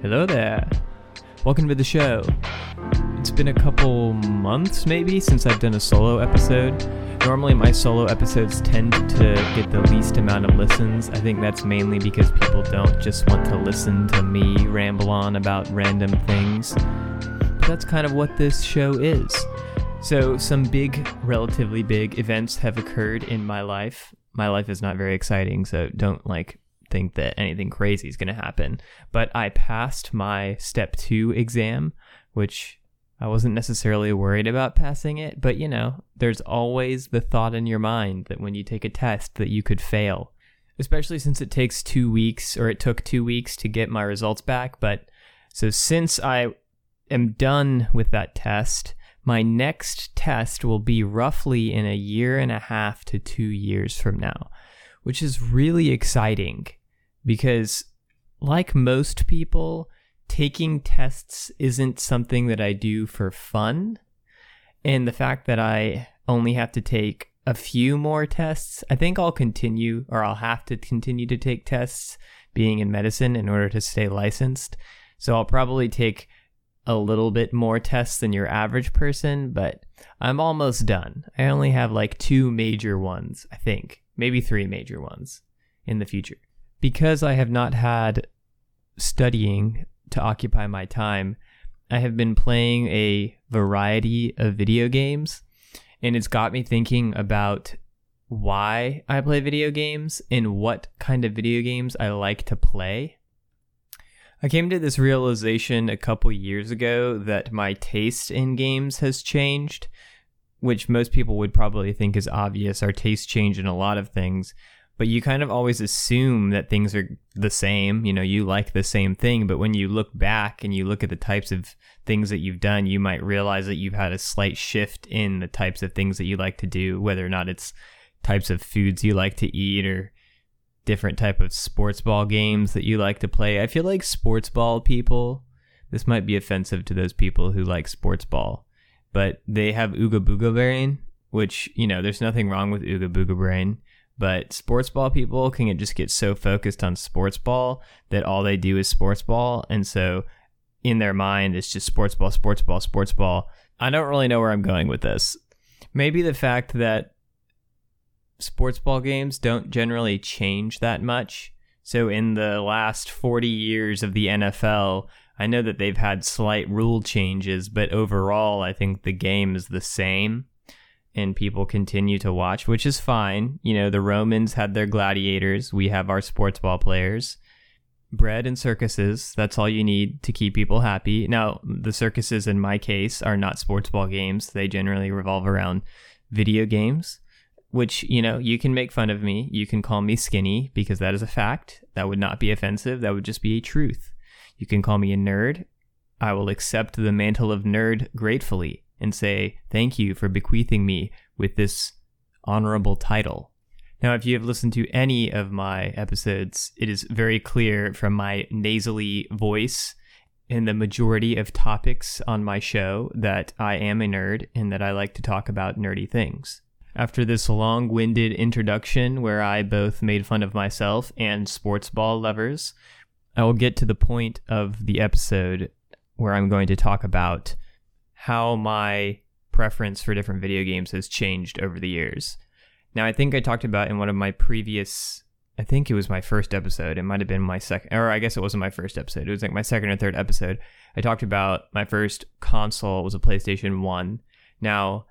Hello there. Welcome to the show. It's been a couple months maybe since I've done a solo episode. Normally, my solo episodes tend to get the least amount of listens. I think that's mainly because people don't just want to listen to me ramble on about random things. But that's kind of what this show is. So, some big, relatively big events have occurred in my life. My life is not very exciting, so don't like think that anything crazy is going to happen. But I passed my step two exam, which I wasn't necessarily worried about passing it. But you know, there's always the thought in your mind that when you take a test that you could fail, especially since it takes two weeks or it took two weeks to get my results back. But so since I am done with that test, my next test will be roughly in a year and a half to two years from now, which is really exciting because, like most people, taking tests isn't something that I do for fun. And the fact that I only have to take a few more tests, I think I'll continue or I'll have to continue to take tests being in medicine in order to stay licensed. So I'll probably take a little bit more tests than your average person, but I'm almost done. I only have like two major ones, I think, maybe three major ones in the future because I have not had studying to occupy my time, I have been playing a variety of video games, and it's got me thinking about why I play video games and what kind of video games I like to play. I came to this realization a couple years ago that my taste in games has changed, which most people would probably think is obvious. Our taste change in a lot of things, but you kind of always assume that things are the same. You know, you like the same thing, but when you look back and you look at the types of things that you've done, you might realize that you've had a slight shift in the types of things that you like to do, whether or not it's types of foods you like to eat or different type of sports ball games that you like to play. I feel like sports ball people, this might be offensive to those people who like sports ball, but they have ooga booga brain, which, you know, there's nothing wrong with ooga booga brain but sports ball people can just get so focused on sports ball that all they do is sports ball. And so in their mind, it's just sports ball, sports ball, sports ball. I don't really know where I'm going with this. Maybe the fact that sports ball games don't generally change that much. So in the last 40 years of the NFL, I know that they've had slight rule changes, but overall, I think the game is the same and people continue to watch, which is fine. You know, the Romans had their gladiators, we have our sports ball players. Bread and circuses, that's all you need to keep people happy. Now, the circuses in my case are not sports ball games. They generally revolve around video games, which, you know, you can make fun of me. You can call me skinny because that is a fact. That would not be offensive. That would just be a truth. You can call me a nerd. I will accept the mantle of nerd gratefully and say, Thank you for bequeathing me with this honorable title. Now, if you have listened to any of my episodes, it is very clear from my nasally voice in the majority of topics on my show that I am a nerd and that I like to talk about nerdy things. After this long winded introduction, where I both made fun of myself and sports ball lovers, I will get to the point of the episode where I'm going to talk about how my preference for different video games has changed over the years. Now, I think I talked about in one of my previous, I think it was my first episode. It might have been my second, or I guess it wasn't my first episode. It was like my second or third episode. I talked about my first console was a PlayStation 1. Now,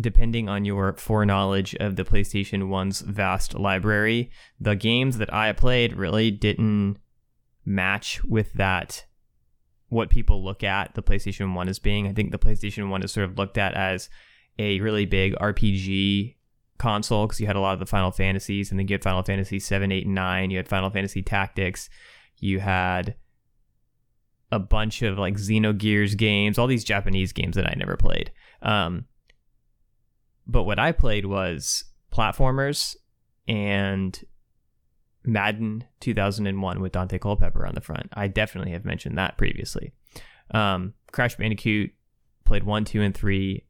depending on your foreknowledge of the PlayStation 1's vast library, the games that I played really didn't match with that what people look at the PlayStation 1 as being. I think the PlayStation 1 is sort of looked at as a really big RPG console because you had a lot of the Final Fantasies, and then you had Final Fantasy 7, 8, and 9. You had Final Fantasy Tactics. You had a bunch of like Xenogears games, all these Japanese games that I never played. Um, but what I played was platformers and Madden 2001 with Daunte Culpepper on the front. I definitely have mentioned that previously. Um, Crash Bandicoot played one, two, and three.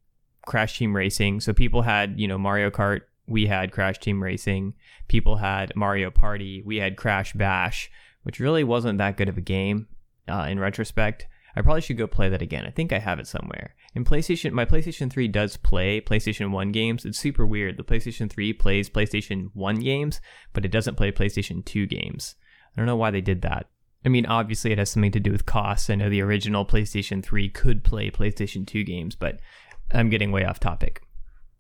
Crash Team Racing. So people had, you know, Mario Kart. We had Crash Team Racing. People had Mario Party. We had Crash Bash, which really wasn't that good of a game. uh, in retrospect. I probably should go play that again. I think I have it somewhere. In PlayStation, my PlayStation 3 does play PlayStation 1 games. It's super weird. The PlayStation 3 plays PlayStation 1 games, but it doesn't play PlayStation 2 games. I don't know why they did that. I mean, obviously, it has something to do with costs. I know the original PlayStation 3 could play PlayStation 2 games, but I'm getting way off topic.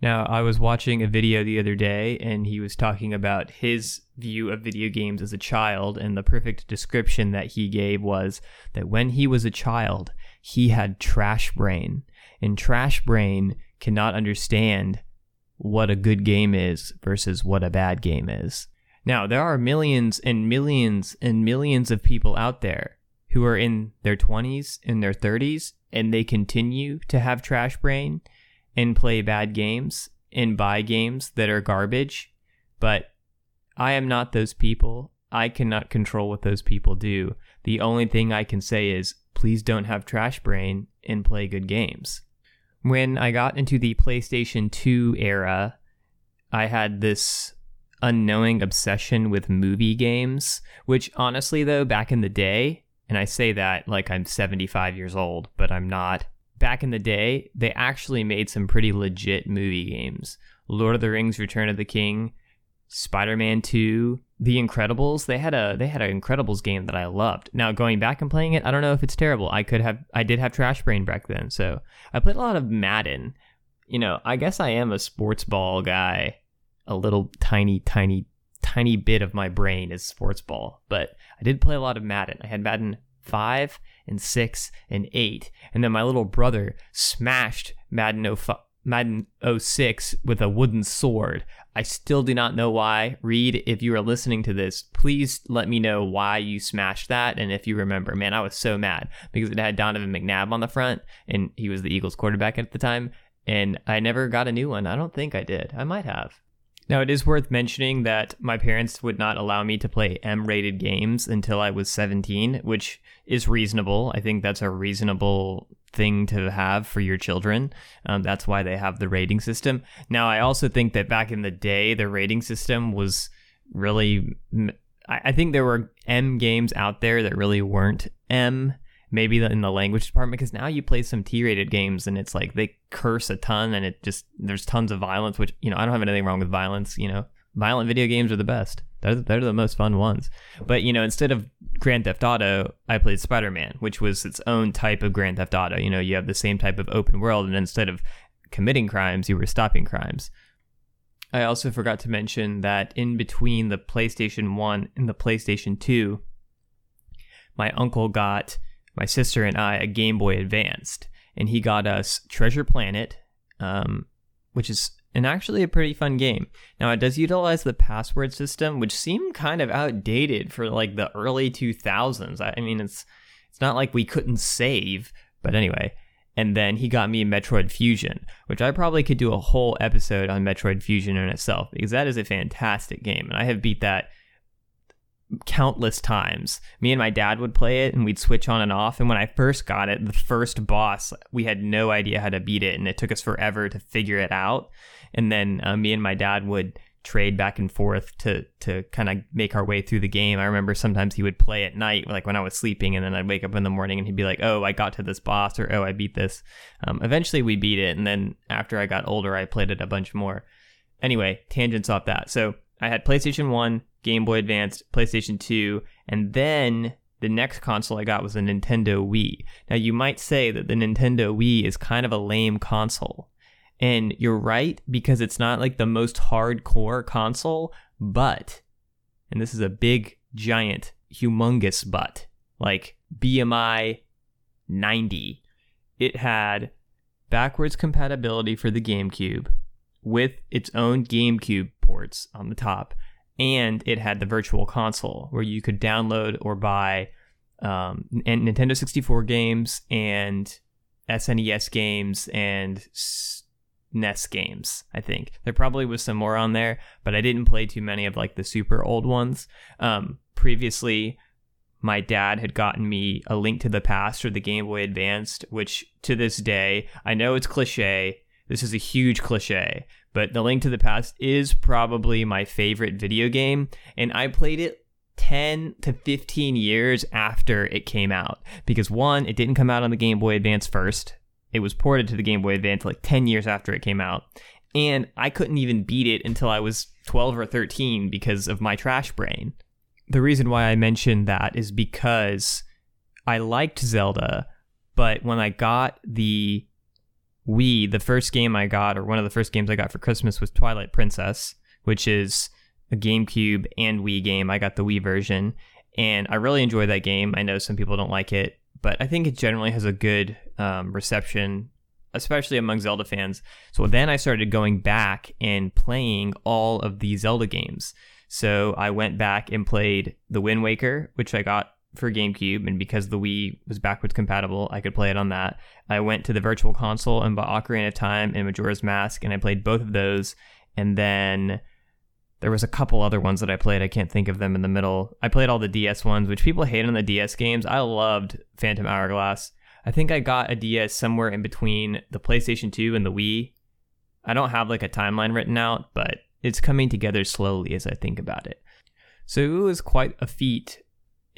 Now, I was watching a video the other day, and he was talking about his view of video games as a child, and the perfect description that he gave was that when he was a child, he had trash brain, and trash brain cannot understand what a good game is versus what a bad game is. Now, there are millions and millions and millions of people out there who are in their 20s, in their 30s, and they continue to have trash brain and play bad games and buy games that are garbage. But I am not those people. I cannot control what those people do. The only thing I can say is please don't have trash brain and play good games. When I got into the PlayStation 2 era, I had this unknowing obsession with movie games, which honestly, though, back in the day, and I say that like I'm 75 years old, but I'm not back in the day, they actually made some pretty legit movie games. Lord of the Rings: Return of the King, Spider-Man 2, The Incredibles. They had a they had an Incredibles game that I loved. Now going back and playing it, I don't know if it's terrible. I could have I did have Trash Brain back then, so I played a lot of Madden. You know, I guess I am a sports ball guy. A little tiny, tiny, tiny bit of my brain is sports ball, but I did play a lot of Madden. I had Madden 5 and 6 and 8. And then my little brother smashed Madden 05, Madden 06 with a wooden sword. I still do not know why. Reed, if you are listening to this, please let me know why you smashed that and if you remember. Man, I was so mad because it had Donovan McNabb on the front and he was the Eagles quarterback at the time. And I never got a new one. I don't think I did. I might have. Now, it is worth mentioning that my parents would not allow me to play M rated games until I was 17, which is reasonable. I think that's a reasonable thing to have for your children. Um, that's why they have the rating system. Now, I also think that back in the day, the rating system was really. I think there were M games out there that really weren't M maybe in the language department because now you play some T-rated games and it's like they curse a ton and it just there's tons of violence which you know I don't have anything wrong with violence you know. Violent video games are the best. They're, they're the most fun ones. But you know instead of Grand Theft Auto I played Spider-Man which was its own type of Grand Theft Auto. You know you have the same type of open world and instead of committing crimes you were stopping crimes. I also forgot to mention that in between the PlayStation 1 and the PlayStation 2 my uncle got my sister and I a Game Boy Advanced, and he got us Treasure Planet, um, which is an actually a pretty fun game. Now it does utilize the password system, which seemed kind of outdated for like the early 2000s. I, I mean, it's it's not like we couldn't save, but anyway. And then he got me Metroid Fusion, which I probably could do a whole episode on Metroid Fusion in itself because that is a fantastic game, and I have beat that countless times. Me and my dad would play it and we'd switch on and off. And when I first got it, the first boss, we had no idea how to beat it and it took us forever to figure it out. And then uh, me and my dad would trade back and forth to to kind of make our way through the game. I remember sometimes he would play at night, like when I was sleeping, and then I'd wake up in the morning and he'd be like, "Oh, I got to this boss," or "Oh, I beat this." Um, eventually, we beat it, and then after I got older, I played it a bunch more. Anyway, tangents off that. So I had PlayStation 1, Game Boy Advance, PlayStation 2, and then the next console I got was a Nintendo Wii. Now, you might say that the Nintendo Wii is kind of a lame console. And you're right, because it's not like the most hardcore console, but, and this is a big, giant, humongous but, like BMI 90, it had backwards compatibility for the GameCube with its own GameCube ports on the top, and it had the Virtual Console where you could download or buy um, Nintendo 64 games and SNES games and NES games. I think there probably was some more on there, but I didn't play too many of like the super old ones. Um, previously, my dad had gotten me a Link to the Past or the Game Boy Advanced, which to this day I know it's cliche. This is a huge cliche, but The Link to the Past is probably my favorite video game, and I played it 10 to 15 years after it came out. Because one, it didn't come out on the Game Boy Advance first, it was ported to the Game Boy Advance like 10 years after it came out. And I couldn't even beat it until I was 12 or 13 because of my trash brain. The reason why I mentioned that is because I liked Zelda, but when I got the Wii, the first game I got, or one of the first games I got for Christmas was Twilight Princess, which is a GameCube and Wii game. I got the Wii version, and I really enjoy that game. I know some people don't like it, but I think it generally has a good um, reception, especially among Zelda fans. So then I started going back and playing all of the Zelda games. So I went back and played The Wind Waker, which I got for GameCube, and because the Wii was backwards compatible, I could play it on that. I went to the Virtual Console and bought Ocarina of Time and Majora's Mask, and I played both of those. And then there was a couple other ones that I played. I can't think of them in the middle. I played all the DS ones, which people hate on the DS games. I loved Phantom Hourglass. I think I got a DS somewhere in between the PlayStation 2 and the Wii. I don't have like a timeline written out, but it's coming together slowly as I think about it. So it was quite a feat,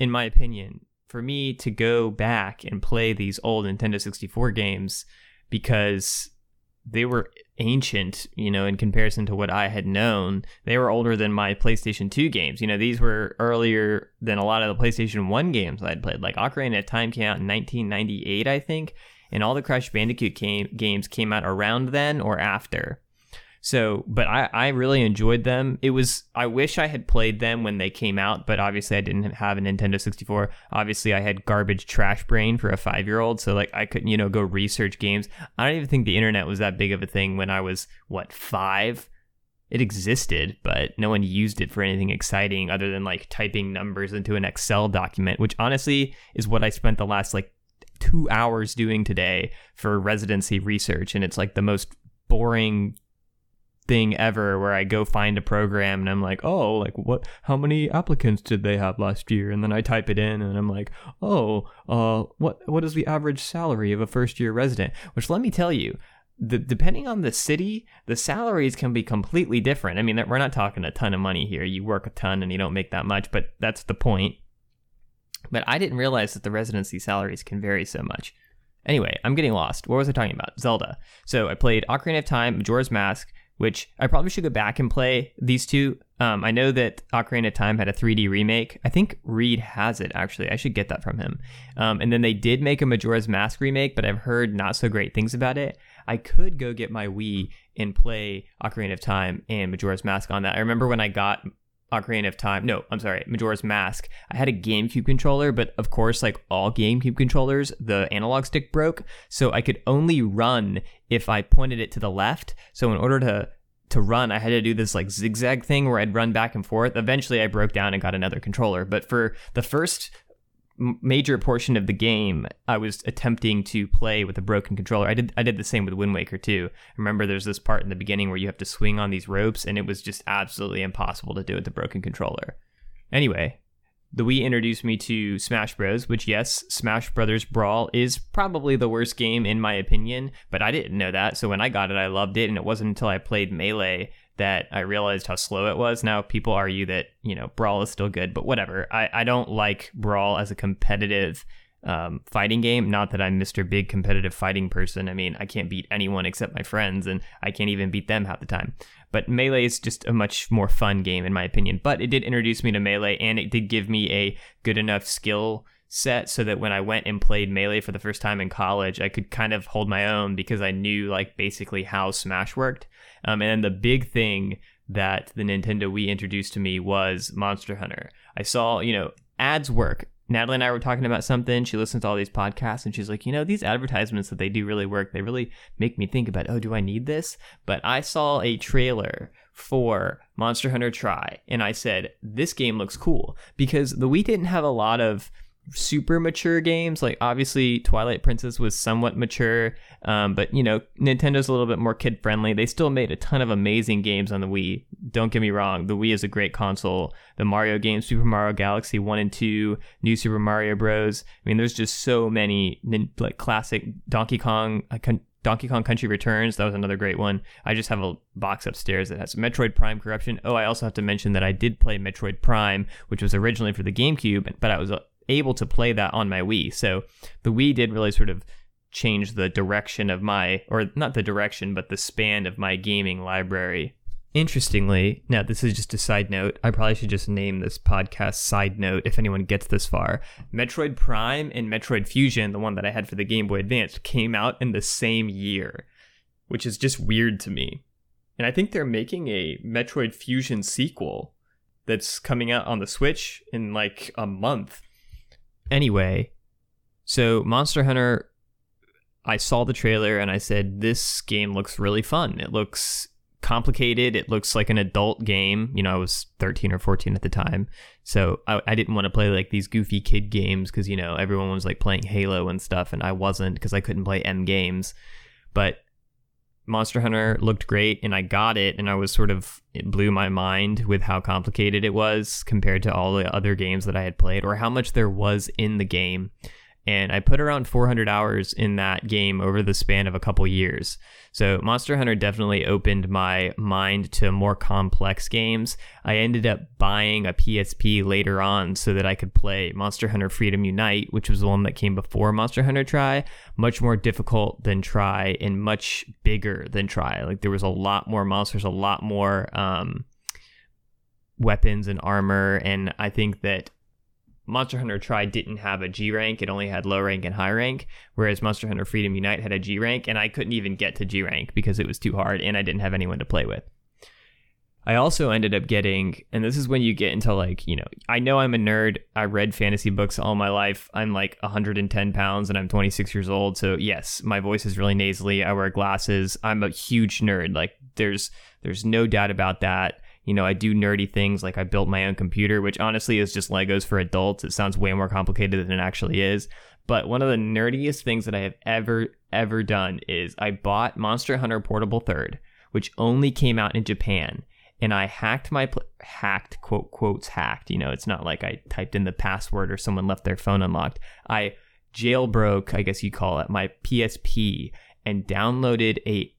in my opinion, for me to go back and play these old Nintendo 64 games because they were ancient, you know, in comparison to what I had known. They were older than my PlayStation 2 games. You know, these were earlier than a lot of the PlayStation 1 games I'd played. Like Ocarina of Time came out in 1998, I think, and all the Crash Bandicoot came, games came out around then or after. So, but I, I really enjoyed them. It was, I wish I had played them when they came out, but obviously I didn't have a Nintendo 64. Obviously, I had garbage trash brain for a five year old. So, like, I couldn't, you know, go research games. I don't even think the internet was that big of a thing when I was, what, five? It existed, but no one used it for anything exciting other than like typing numbers into an Excel document, which honestly is what I spent the last like two hours doing today for residency research. And it's like the most boring thing ever where I go find a program and I'm like, oh, like what? How many applicants did they have last year? And then I type it in and I'm like, oh, uh, what what is the average salary of a first year resident? Which let me tell you, the, depending on the city, the salaries can be completely different. I mean, we're not talking a ton of money here. You work a ton and you don't make that much, but that's the point. But I didn't realize that the residency salaries can vary so much. Anyway, I'm getting lost. What was I talking about? Zelda. So I played Ocarina of Time, Majora's Mask, which I probably should go back and play these two. Um, I know that Ocarina of Time had a 3D remake. I think Reed has it actually. I should get that from him. Um, and then they did make a Majora's Mask remake, but I've heard not so great things about it. I could go get my Wii and play Ocarina of Time and Majora's Mask on that. I remember when I got Ocarina of Time. No, I'm sorry, Majora's Mask. I had a GameCube controller, but of course, like all GameCube controllers, the analog stick broke, so I could only run if I pointed it to the left. So in order to to run, I had to do this like zigzag thing where I'd run back and forth. Eventually, I broke down and got another controller. But for the first major portion of the game, I was attempting to play with a broken controller. I did I did the same with Wind Waker too. Remember, there's this part in the beginning where you have to swing on these ropes, and it was just absolutely impossible to do with the broken controller. Anyway, the Wii introduced me to Smash Bros, which yes, Smash Brothers Brawl is probably the worst game in my opinion, but I didn't know that. So when I got it, I loved it, and it wasn't until I played Melee that I realized how slow it was. Now people argue that you know Brawl is still good, but whatever. I I don't like Brawl as a competitive um, fighting game. Not that I'm Mr. Big competitive fighting person. I mean, I can't beat anyone except my friends, and I can't even beat them half the time. But Melee is just a much more fun game, in my opinion. But it did introduce me to Melee, and it did give me a good enough skill set so that when I went and played Melee for the first time in college, I could kind of hold my own because I knew like basically how Smash worked. Um, and the big thing that the Nintendo Wii introduced to me was Monster Hunter. I saw, you know, ads work. Natalie and I were talking about something. She listens to all these podcasts and she's like, you know, these advertisements that they do really work. They really make me think about, oh, do I need this? But I saw a trailer for Monster Hunter Tri and I said, this game looks cool because the Wii didn't have a lot of super mature games. Like obviously Twilight Princess was somewhat mature, um, but you know Nintendo's a little bit more kid friendly. They still made a ton of amazing games on the Wii. Don't get me wrong, the Wii is a great console. The Mario games, Super Mario Galaxy One and Two, New Super Mario Bros. I mean, there's just so many like classic Donkey Kong. Donkey Kong Country Returns, that was another great one. I just have a box upstairs that has Metroid Prime Corruption. Oh, I also have to mention that I did play Metroid Prime, which was originally for the GameCube, but I was uh, able to play that on my Wii. So the Wii did really sort of change the direction of my, or not the direction, but the span of my gaming library. Interestingly, now this is just a side note. I probably should just name this podcast side note if anyone gets this far. Metroid Prime and Metroid Fusion, the one that I had for the Game Boy Advance, came out in the same year, which is just weird to me. And I think they're making a Metroid Fusion sequel that's coming out on the Switch in like a month. Anyway, so Monster Hunter I saw the trailer and I said, this game looks really fun. It looks complicated. It looks like an adult game. You know, I was 13 or 14 at the time. So I, I didn't want to play like these goofy kid games because, you know, everyone was like playing Halo and stuff. And I wasn't because I couldn't play M games. But Monster Hunter looked great and I got it. And I was sort of, it blew my mind with how complicated it was compared to all the other games that I had played or how much there was in the game and I put around 400 hours in that game over the span of a couple years. So Monster Hunter definitely opened my mind to more complex games. I ended up buying a PSP later on so that I could play Monster Hunter Freedom Unite, which was the one that came before Monster Hunter Tri, much more difficult than Tri and much bigger than Tri. Like there was a lot more monsters, a lot more um, weapons and armor, and I think that Monster Hunter Tri didn't have a G rank; it only had low rank and high rank. Whereas Monster Hunter Freedom Unite had a G rank, and I couldn't even get to G rank because it was too hard, and I didn't have anyone to play with. I also ended up getting, and this is when you get into like, you know, I know I'm a nerd. I read fantasy books all my life. I'm like 110 pounds and I'm 26 years old. So yes, my voice is really nasally. I wear glasses. I'm a huge nerd. Like there's there's no doubt about that you know, I do nerdy things like I built my own computer, which honestly is just Legos for adults. It sounds way more complicated than it actually is. But one of the nerdiest things that I have ever, ever done is I bought Monster Hunter Portable Third, which only came out in Japan. And I hacked my, pl- hacked, quote, quotes, hacked. You know, it's not like I typed in the password or someone left their phone unlocked. I jailbroke, I guess you call it, my PSP and downloaded a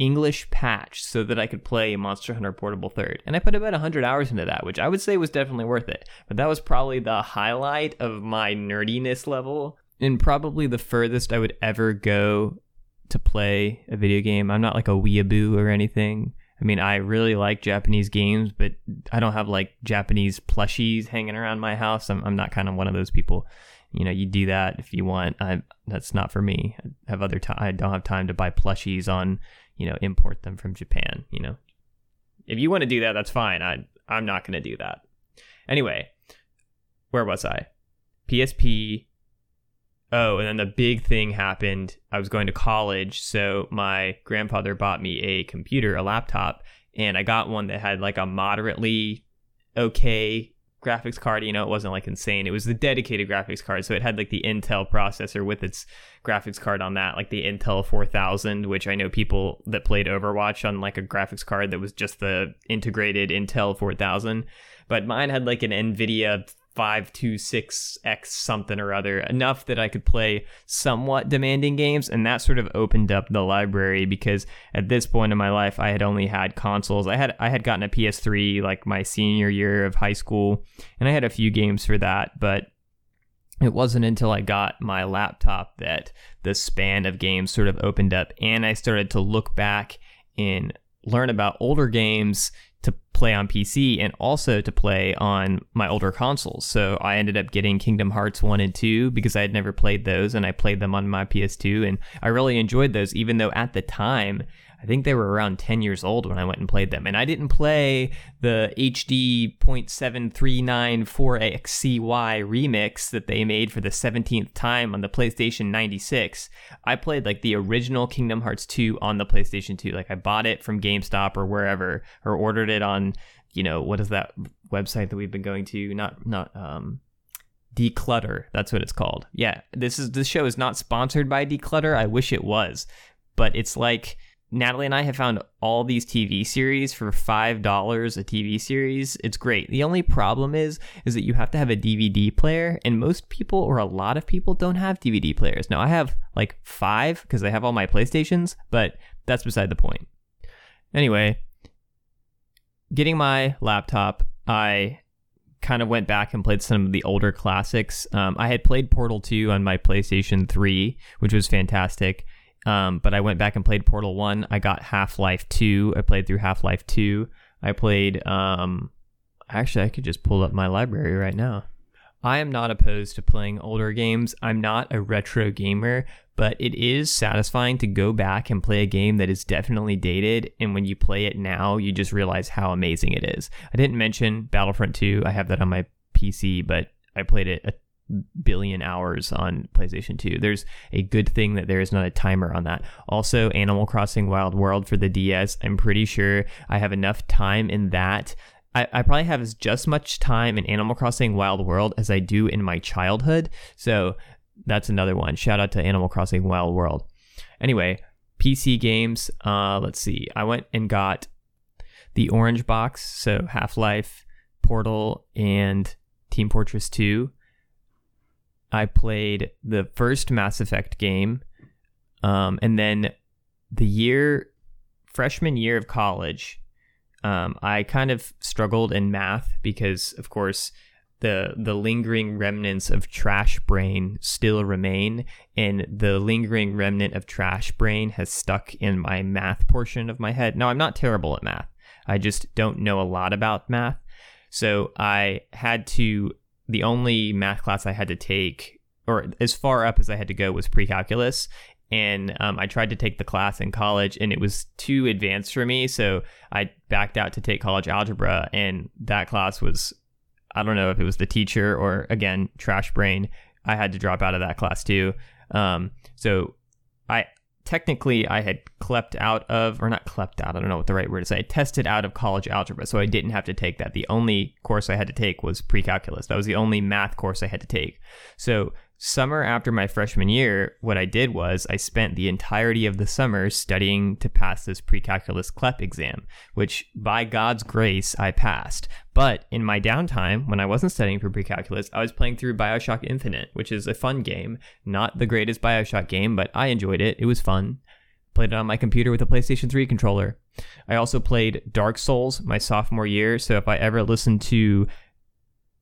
English patch so that I could play Monster Hunter Portable Third. And I put about 100 hours into that, which I would say was definitely worth it. But that was probably the highlight of my nerdiness level and probably the furthest I would ever go to play a video game. I'm not like a weeaboo or anything. I mean, I really like Japanese games, but I don't have like Japanese plushies hanging around my house. I'm, I'm not kind of one of those people. You know, you do that if you want. I, that's not for me. I have other time. I don't have time to buy plushies on you know, import them from Japan, you know. If you want to do that, that's fine. I I'm not going to do that. Anyway, where was I? PSP. Oh, and then the big thing happened. I was going to college, so my grandfather bought me a computer, a laptop, and I got one that had like a moderately okay graphics card. You know, it wasn't like insane. It was the dedicated graphics card, so it had like the Intel processor with its graphics card on that, like the Intel 4000, which I know people that played Overwatch on like a graphics card that was just the integrated Intel 4000. But mine had like an NVIDIA 526x something or other enough that I could play somewhat demanding games and that sort of opened up the library because at this point in my life I had only had consoles. I had I had gotten a PS3 like my senior year of high school and I had a few games for that but it wasn't until I got my laptop that the span of games sort of opened up and I started to look back and learn about older games to play on PC and also to play on my older consoles. So I ended up getting Kingdom Hearts 1 and 2 because I had never played those and I played them on my PS2 and I really enjoyed those even though at the time I think they were around 10 years old when I went and played them. And I didn't play the HD 0.7394XCY remix that they made for the 17th time on the PlayStation 96. I played like the original Kingdom Hearts 2 on the PlayStation 2. Like I bought it from GameStop or wherever or ordered it on, you know, what is that website that we've been going to? Not, not, um, Decluttr that's what it's called yeah this is this show is not sponsored by Decluttr i wish it was but it's like Natalie and I have found all these TV series for five dollars a TV series. It's great. The only problem is is that you have to have a DVD player, and most people or a lot of people don't have DVD players. Now I have like five because I have all my PlayStations, but that's beside the point. Anyway, getting my laptop, I kind of went back and played some of the older classics. Um, I had played Portal 2 on my PlayStation 3, which was fantastic. Um, but I went back and played Portal 1. I got Half Life 2. I played through Half Life 2. I played. Um, actually, I could just pull up my library right now. I am not opposed to playing older games. I'm not a retro gamer, but it is satisfying to go back and play a game that is definitely dated. And when you play it now, you just realize how amazing it is. I didn't mention Battlefront 2. I have that on my PC, but I played it a billion hours on PlayStation 2. There's a good thing that there is not a timer on that. Also, Animal Crossing Wild World for the DS. I'm pretty sure I have enough time in that. I, I probably have as just much time in Animal Crossing Wild World as I do in my childhood. So that's another one. Shout out to Animal Crossing Wild World. Anyway, PC games. Uh, let's see. I went and got the Orange Box, so Half Life, Portal, and Team Fortress 2. I played the first Mass Effect game, um, and then the year freshman year of college, um, I kind of struggled in math because, of course, the the lingering remnants of trash brain still remain, and the lingering remnant of trash brain has stuck in my math portion of my head. Now, I'm not terrible at math. I just don't know a lot about math. So I had to the only math class I had to take, or as far up as I had to go, was pre-calculus. And um, I tried to take the class in college, and it was too advanced for me. So I backed out to take college algebra, and that class was, I don't know if it was the teacher or again trash brain. I had to drop out of that class too. Um, so I technically I had clept out of, or not clept out, I don't know what the right word to say, tested out of college algebra. So I didn't have to take that. The only course I had to take was pre calculus. That was the only math course I had to take. So summer after my freshman year, what I did was I spent the entirety of the summer studying to pass this pre-calculus CLEP exam, which by God's grace I passed. But in my downtime, when I wasn't studying for pre-calculus, I was playing through BioShock Infinite, which is a fun game. Not the greatest BioShock game, but I enjoyed it. It was fun. Played it on my computer with a PlayStation 3 controller. I also played Dark Souls my sophomore year, so if I ever listen to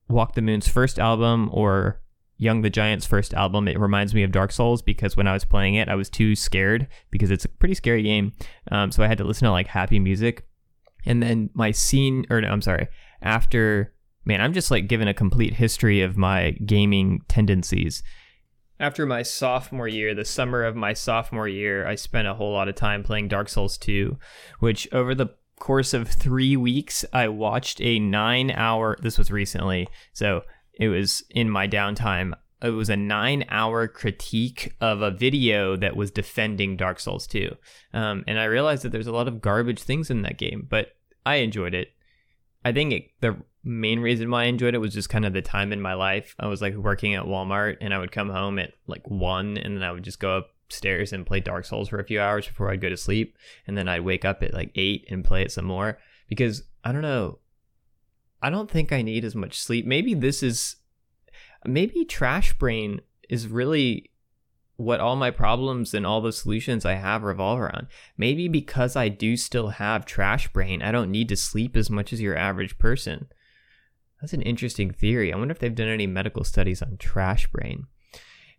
Walk the Moon's first album or Young the Giant's first album, it reminds me of Dark Souls because when I was playing it, I was too scared because it's a pretty scary game. Um, so I had to listen to like happy music. And then my scene, or no, I'm sorry, after, man, I'm just like given a complete history of my gaming tendencies. After my sophomore year, the summer of my sophomore year, I spent a whole lot of time playing Dark Souls 2, which over the course of three weeks, I watched a nine hour, this was recently, so it was in my downtime. It was a nine hour critique of a video that was defending Dark Souls 2. Um, and I realized that there's a lot of garbage things in that game, but I enjoyed it. I think it, the main reason why I enjoyed it was just kind of the time in my life. I was like working at Walmart and I would come home at like one and then I would just go upstairs and play Dark Souls for a few hours before I'd go to sleep. And then I'd wake up at like eight and play it some more because I don't know. I don't think I need as much sleep. Maybe this is maybe trash brain is really what all my problems and all the solutions I have revolve around. Maybe because I do still have trash brain, I don't need to sleep as much as your average person. That's an interesting theory. I wonder if they've done any medical studies on trash brain.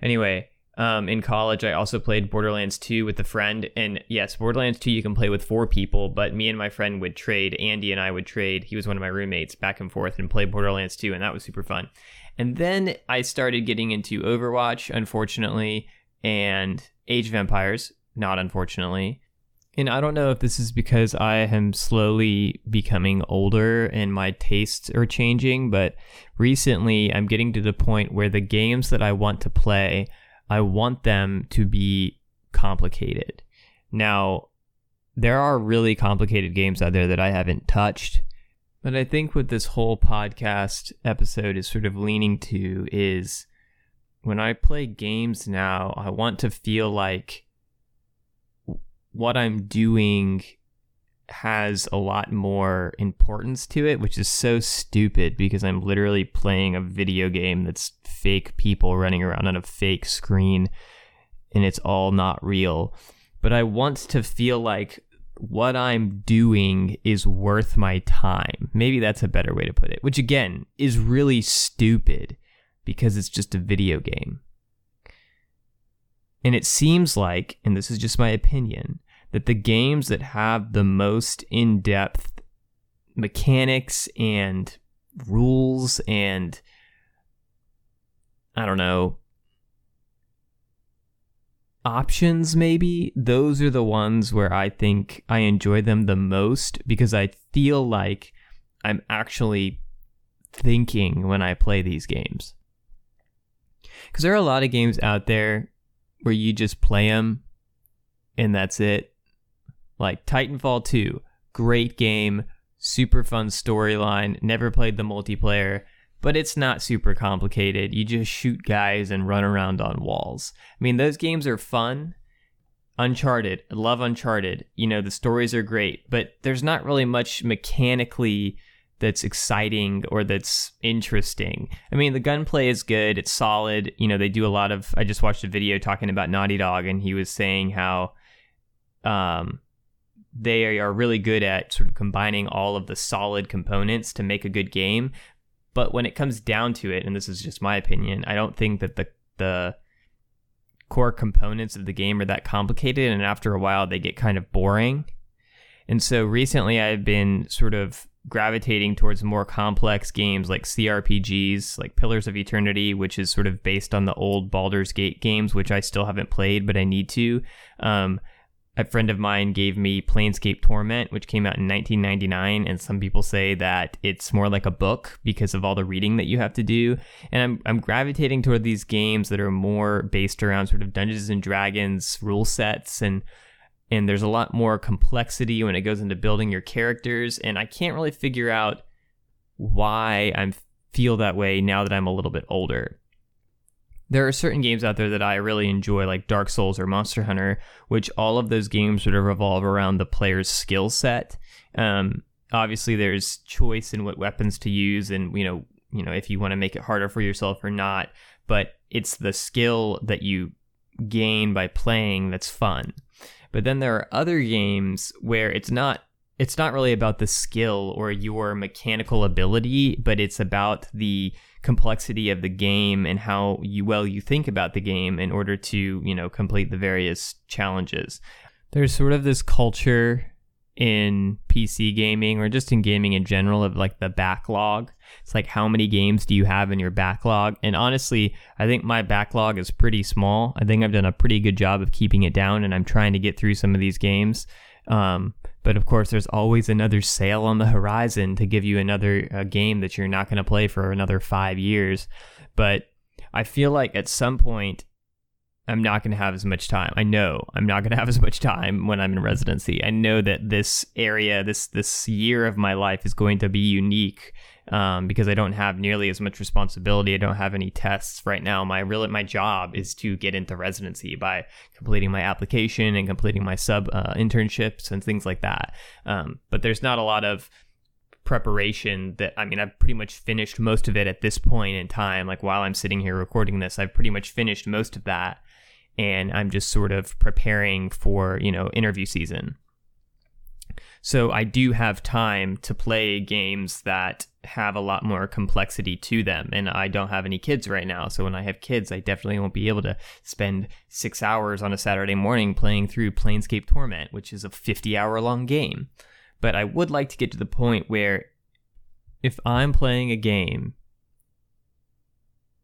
Anyway, um, in college, I also played Borderlands 2 with a friend. And yes, Borderlands 2 you can play with four people, but me and my friend would trade. Andy and I would trade. He was one of my roommates back and forth and play Borderlands 2, and that was super fun. And then I started getting into Overwatch, unfortunately, and Age of Empires, not unfortunately. And I don't know if this is because I am slowly becoming older and my tastes are changing, but recently I'm getting to the point where the games that I want to play I want them to be complicated. Now, there are really complicated games out there that I haven't touched. But I think what this whole podcast episode is sort of leaning to is when I play games now, I want to feel like what I'm doing has a lot more importance to it, which is so stupid because I'm literally playing a video game that's fake people running around on a fake screen and it's all not real. But I want to feel like what I'm doing is worth my time. Maybe that's a better way to put it, which again is really stupid because it's just a video game. And it seems like, and this is just my opinion, that the games that have the most in depth mechanics and rules and I don't know options maybe those are the ones where I think I enjoy them the most because I feel like I'm actually thinking when I play these games. Cuz there are a lot of games out there where you just play them and that's it like Titanfall 2, great game, super fun storyline, never played the multiplayer, but it's not super complicated. You just shoot guys and run around on walls. I mean, those games are fun. Uncharted, love Uncharted. You know, the stories are great, but there's not really much mechanically that's exciting or that's interesting. I mean, the gunplay is good, it's solid. You know, they do a lot of I just watched a video talking about Naughty Dog and he was saying how um they are really good at sort of combining all of the solid components to make a good game. But when it comes down to it, and this is just my opinion, I don't think that the the core components of the game are that complicated and after a while they get kind of boring. And so recently I've been sort of gravitating towards more complex games like CRPGs, like Pillars of Eternity, which is sort of based on the old Baldur's Gate games, which I still haven't played, but I need to. Um, a friend of mine gave me Planescape Torment, which came out in 1999, and some people say that it's more like a book because of all the reading that you have to do. And I'm I'm gravitating toward these games that are more based around sort of Dungeons and Dragons rule sets and and there's a lot more complexity when it goes into building your characters and I can't really figure out why I feel that way now that I'm a little bit older there are certain games out there that I really enjoy, like Dark Souls or Monster Hunter, which all of those games sort of revolve around the player's skill set. Um, obviously, there's choice in what weapons to use, and you know, you know, if you want to make it harder for yourself or not. But it's the skill that you gain by playing that's fun. But then there are other games where it's not it's not really about the skill or your mechanical ability, but it's about the complexity of the game and how you well you think about the game in order to you know complete the various challenges there's sort of this culture in PC gaming or just in gaming in general of like the backlog. It's like how many games do you have in your backlog? And honestly, I think my backlog is pretty small. I think I've done a pretty good job of keeping it down and I'm trying to get through some of these games. Um, but of course, there's always another sale on the horizon to give you another uh, game that you're not going to play for another five years. But I feel like at some point, I'm not going to have as much time. I know I'm not going to have as much time when I'm in residency. I know that this area, this this year of my life is going to be unique um, because I don't have nearly as much responsibility. I don't have any tests right now. My real my job is to get into residency by completing my application and completing my sub uh, internships and things like that. Um, but there's not a lot of preparation that I mean I've pretty much finished most of it at this point in time like while I'm sitting here recording this I've pretty much finished most of that and I'm just sort of preparing for you know interview season so I do have time to play games that have a lot more complexity to them. And I don't have any kids right now. So when I have kids, I definitely won't be able to spend six hours on a Saturday morning playing through Planescape Torment, which is a 50 hour long game. But I would like to get to the point where if I'm playing a game,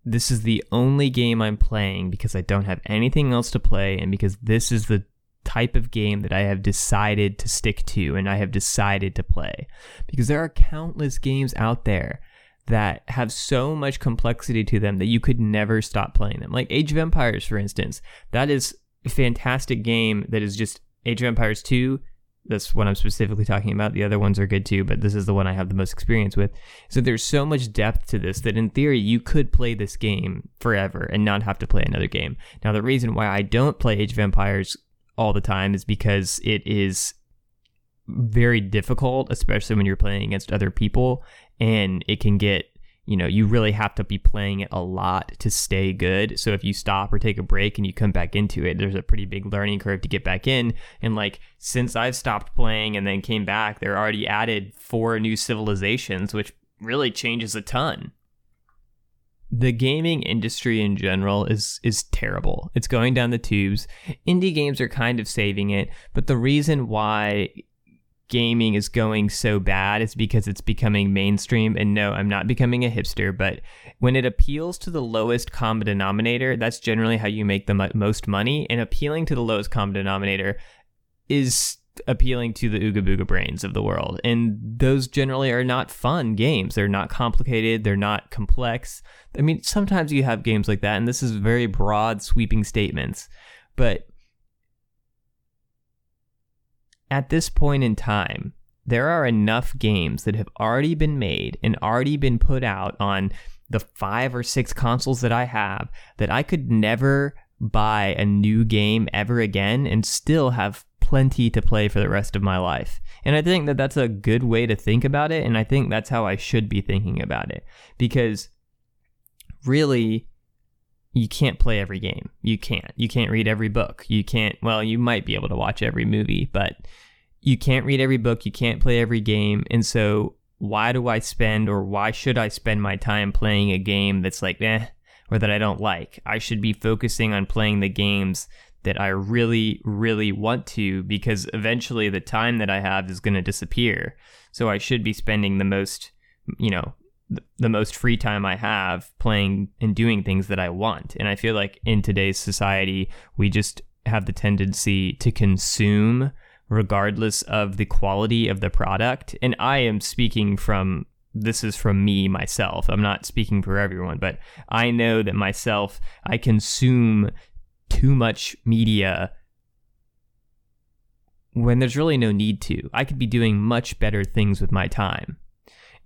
this is the only game I'm playing because I don't have anything else to play and because this is the type of game that I have decided to stick to and I have decided to play. Because there are countless games out there that have so much complexity to them that you could never stop playing them. Like Age of Empires, for instance. That is a fantastic game that is just Age of Empires 2. That's what I'm specifically talking about. The other ones are good too, but this is the one I have the most experience with. So there's so much depth to this that in theory you could play this game forever and not have to play another game. Now the reason why I don't play Age of Empires all the time is because it is very difficult, especially when you're playing against other people, and it can get you know, you really have to be playing it a lot to stay good. So if you stop or take a break and you come back into it, there's a pretty big learning curve to get back in. And like since I've stopped playing and then came back, they're already added four new civilizations, which really changes a ton. The gaming industry in general is is terrible. It's going down the tubes. Indie games are kind of saving it, but the reason why gaming is going so bad is because it's becoming mainstream. And no, I'm not becoming a hipster, but when it appeals to the lowest common denominator, that's generally how you make the most money. And appealing to the lowest common denominator is appealing to the Ooga Booga brains of the world. And those generally are not fun games. They're not complicated, they're not complex. I mean, sometimes you have games like that, and this is very broad, sweeping statements. But at this point in time, there are enough games that have already been made and already been put out on the five or six consoles that I have that I could never buy a new game ever again and still have plenty to play for the rest of my life. And I think that that's a good way to think about it. And I think that's how I should be thinking about it because really, you can't play every game. You can't. You can't read every book. You can't, well, you might be able to watch every movie, but you can't read every book. You can't play every game. And so, why do I spend or why should I spend my time playing a game that's like, eh, or that I don't like? I should be focusing on playing the games that I really, really want to because eventually the time that I have is going to disappear. So, I should be spending the most, you know, the most free time I have playing and doing things that I want. And I feel like in today's society, we just have the tendency to consume regardless of the quality of the product. And I am speaking from this is from me myself. I'm not speaking for everyone, but I know that myself, I consume too much media when there's really no need to. I could be doing much better things with my time.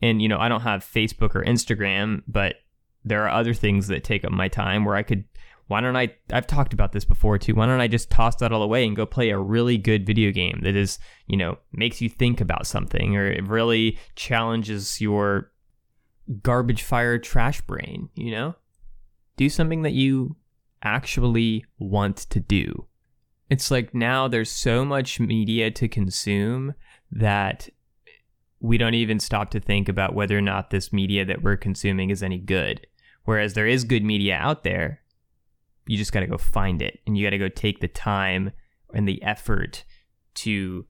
And, you know, I don't have Facebook or Instagram, but there are other things that take up my time where I could, why don't I, I've talked about this before too. Why don't I just toss that all away and go play a really good video game that is, you know, makes you think about something or it really challenges your garbage fire trash brain, you know? Do something that you actually want to do. It's like now there's so much media to consume that we don't even stop to think about whether or not this media that we're consuming is any good. Whereas there is good media out there, you just got to go find it and you got to go take the time and the effort to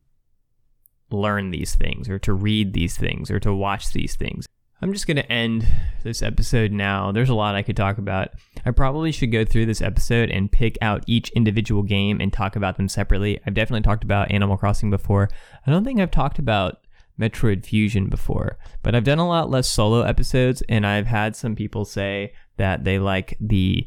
learn these things or to read these things or to watch these things. I'm just going to end this episode now. There's a lot I could talk about. I probably should go through this episode and pick out each individual game and talk about them separately. I've definitely talked about Animal Crossing before. I don't think I've talked about Metroid Fusion before, but I've done a lot less solo episodes, and I've had some people say that they like the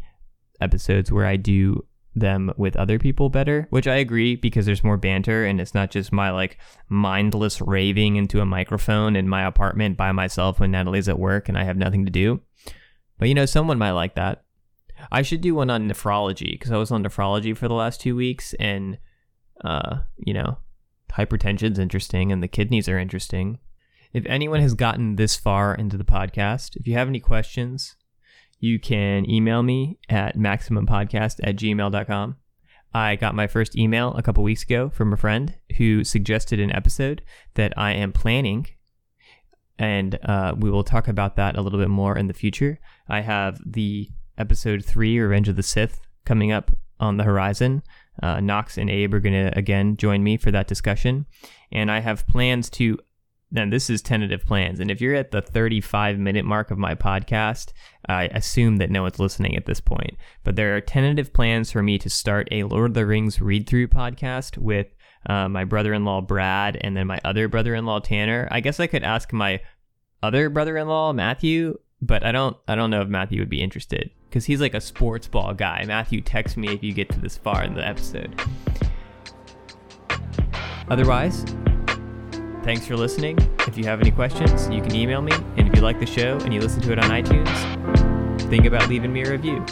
episodes where I do them with other people better, which I agree because there's more banter and it's not just my like mindless raving into a microphone in my apartment by myself when Natalie's at work and I have nothing to do. But you know, someone might like that. I should do one on nephrology because I was on nephrology for the last two weeks and, uh, you know, hypertension's interesting and the kidneys are interesting. If anyone has gotten this far into the podcast, if you have any questions, you can email me at maximumpodcast at gmail.com. I got my first email a couple weeks ago from a friend who suggested an episode that I am planning, and uh, we will talk about that a little bit more in the future. I have the episode three, Revenge of the Sith, coming up on the horizon. Uh, Knox and Abe are going to again join me for that discussion. And I have plans to, and this is tentative plans. And if you're at the 35 minute mark of my podcast, I assume that no one's listening at this point. But there are tentative plans for me to start a Lord of the Rings read through podcast with uh, my brother in law, Brad, and then my other brother in law, Tanner. I guess I could ask my other brother in law, Matthew, but I don't, I don't know if Matthew would be interested because he's like a sports ball guy. Matthew, text me if you get to this far in the episode. Otherwise, thanks for listening. If you have any questions, you can email me. And if you like the show and you listen to it on iTunes, think about leaving me a review.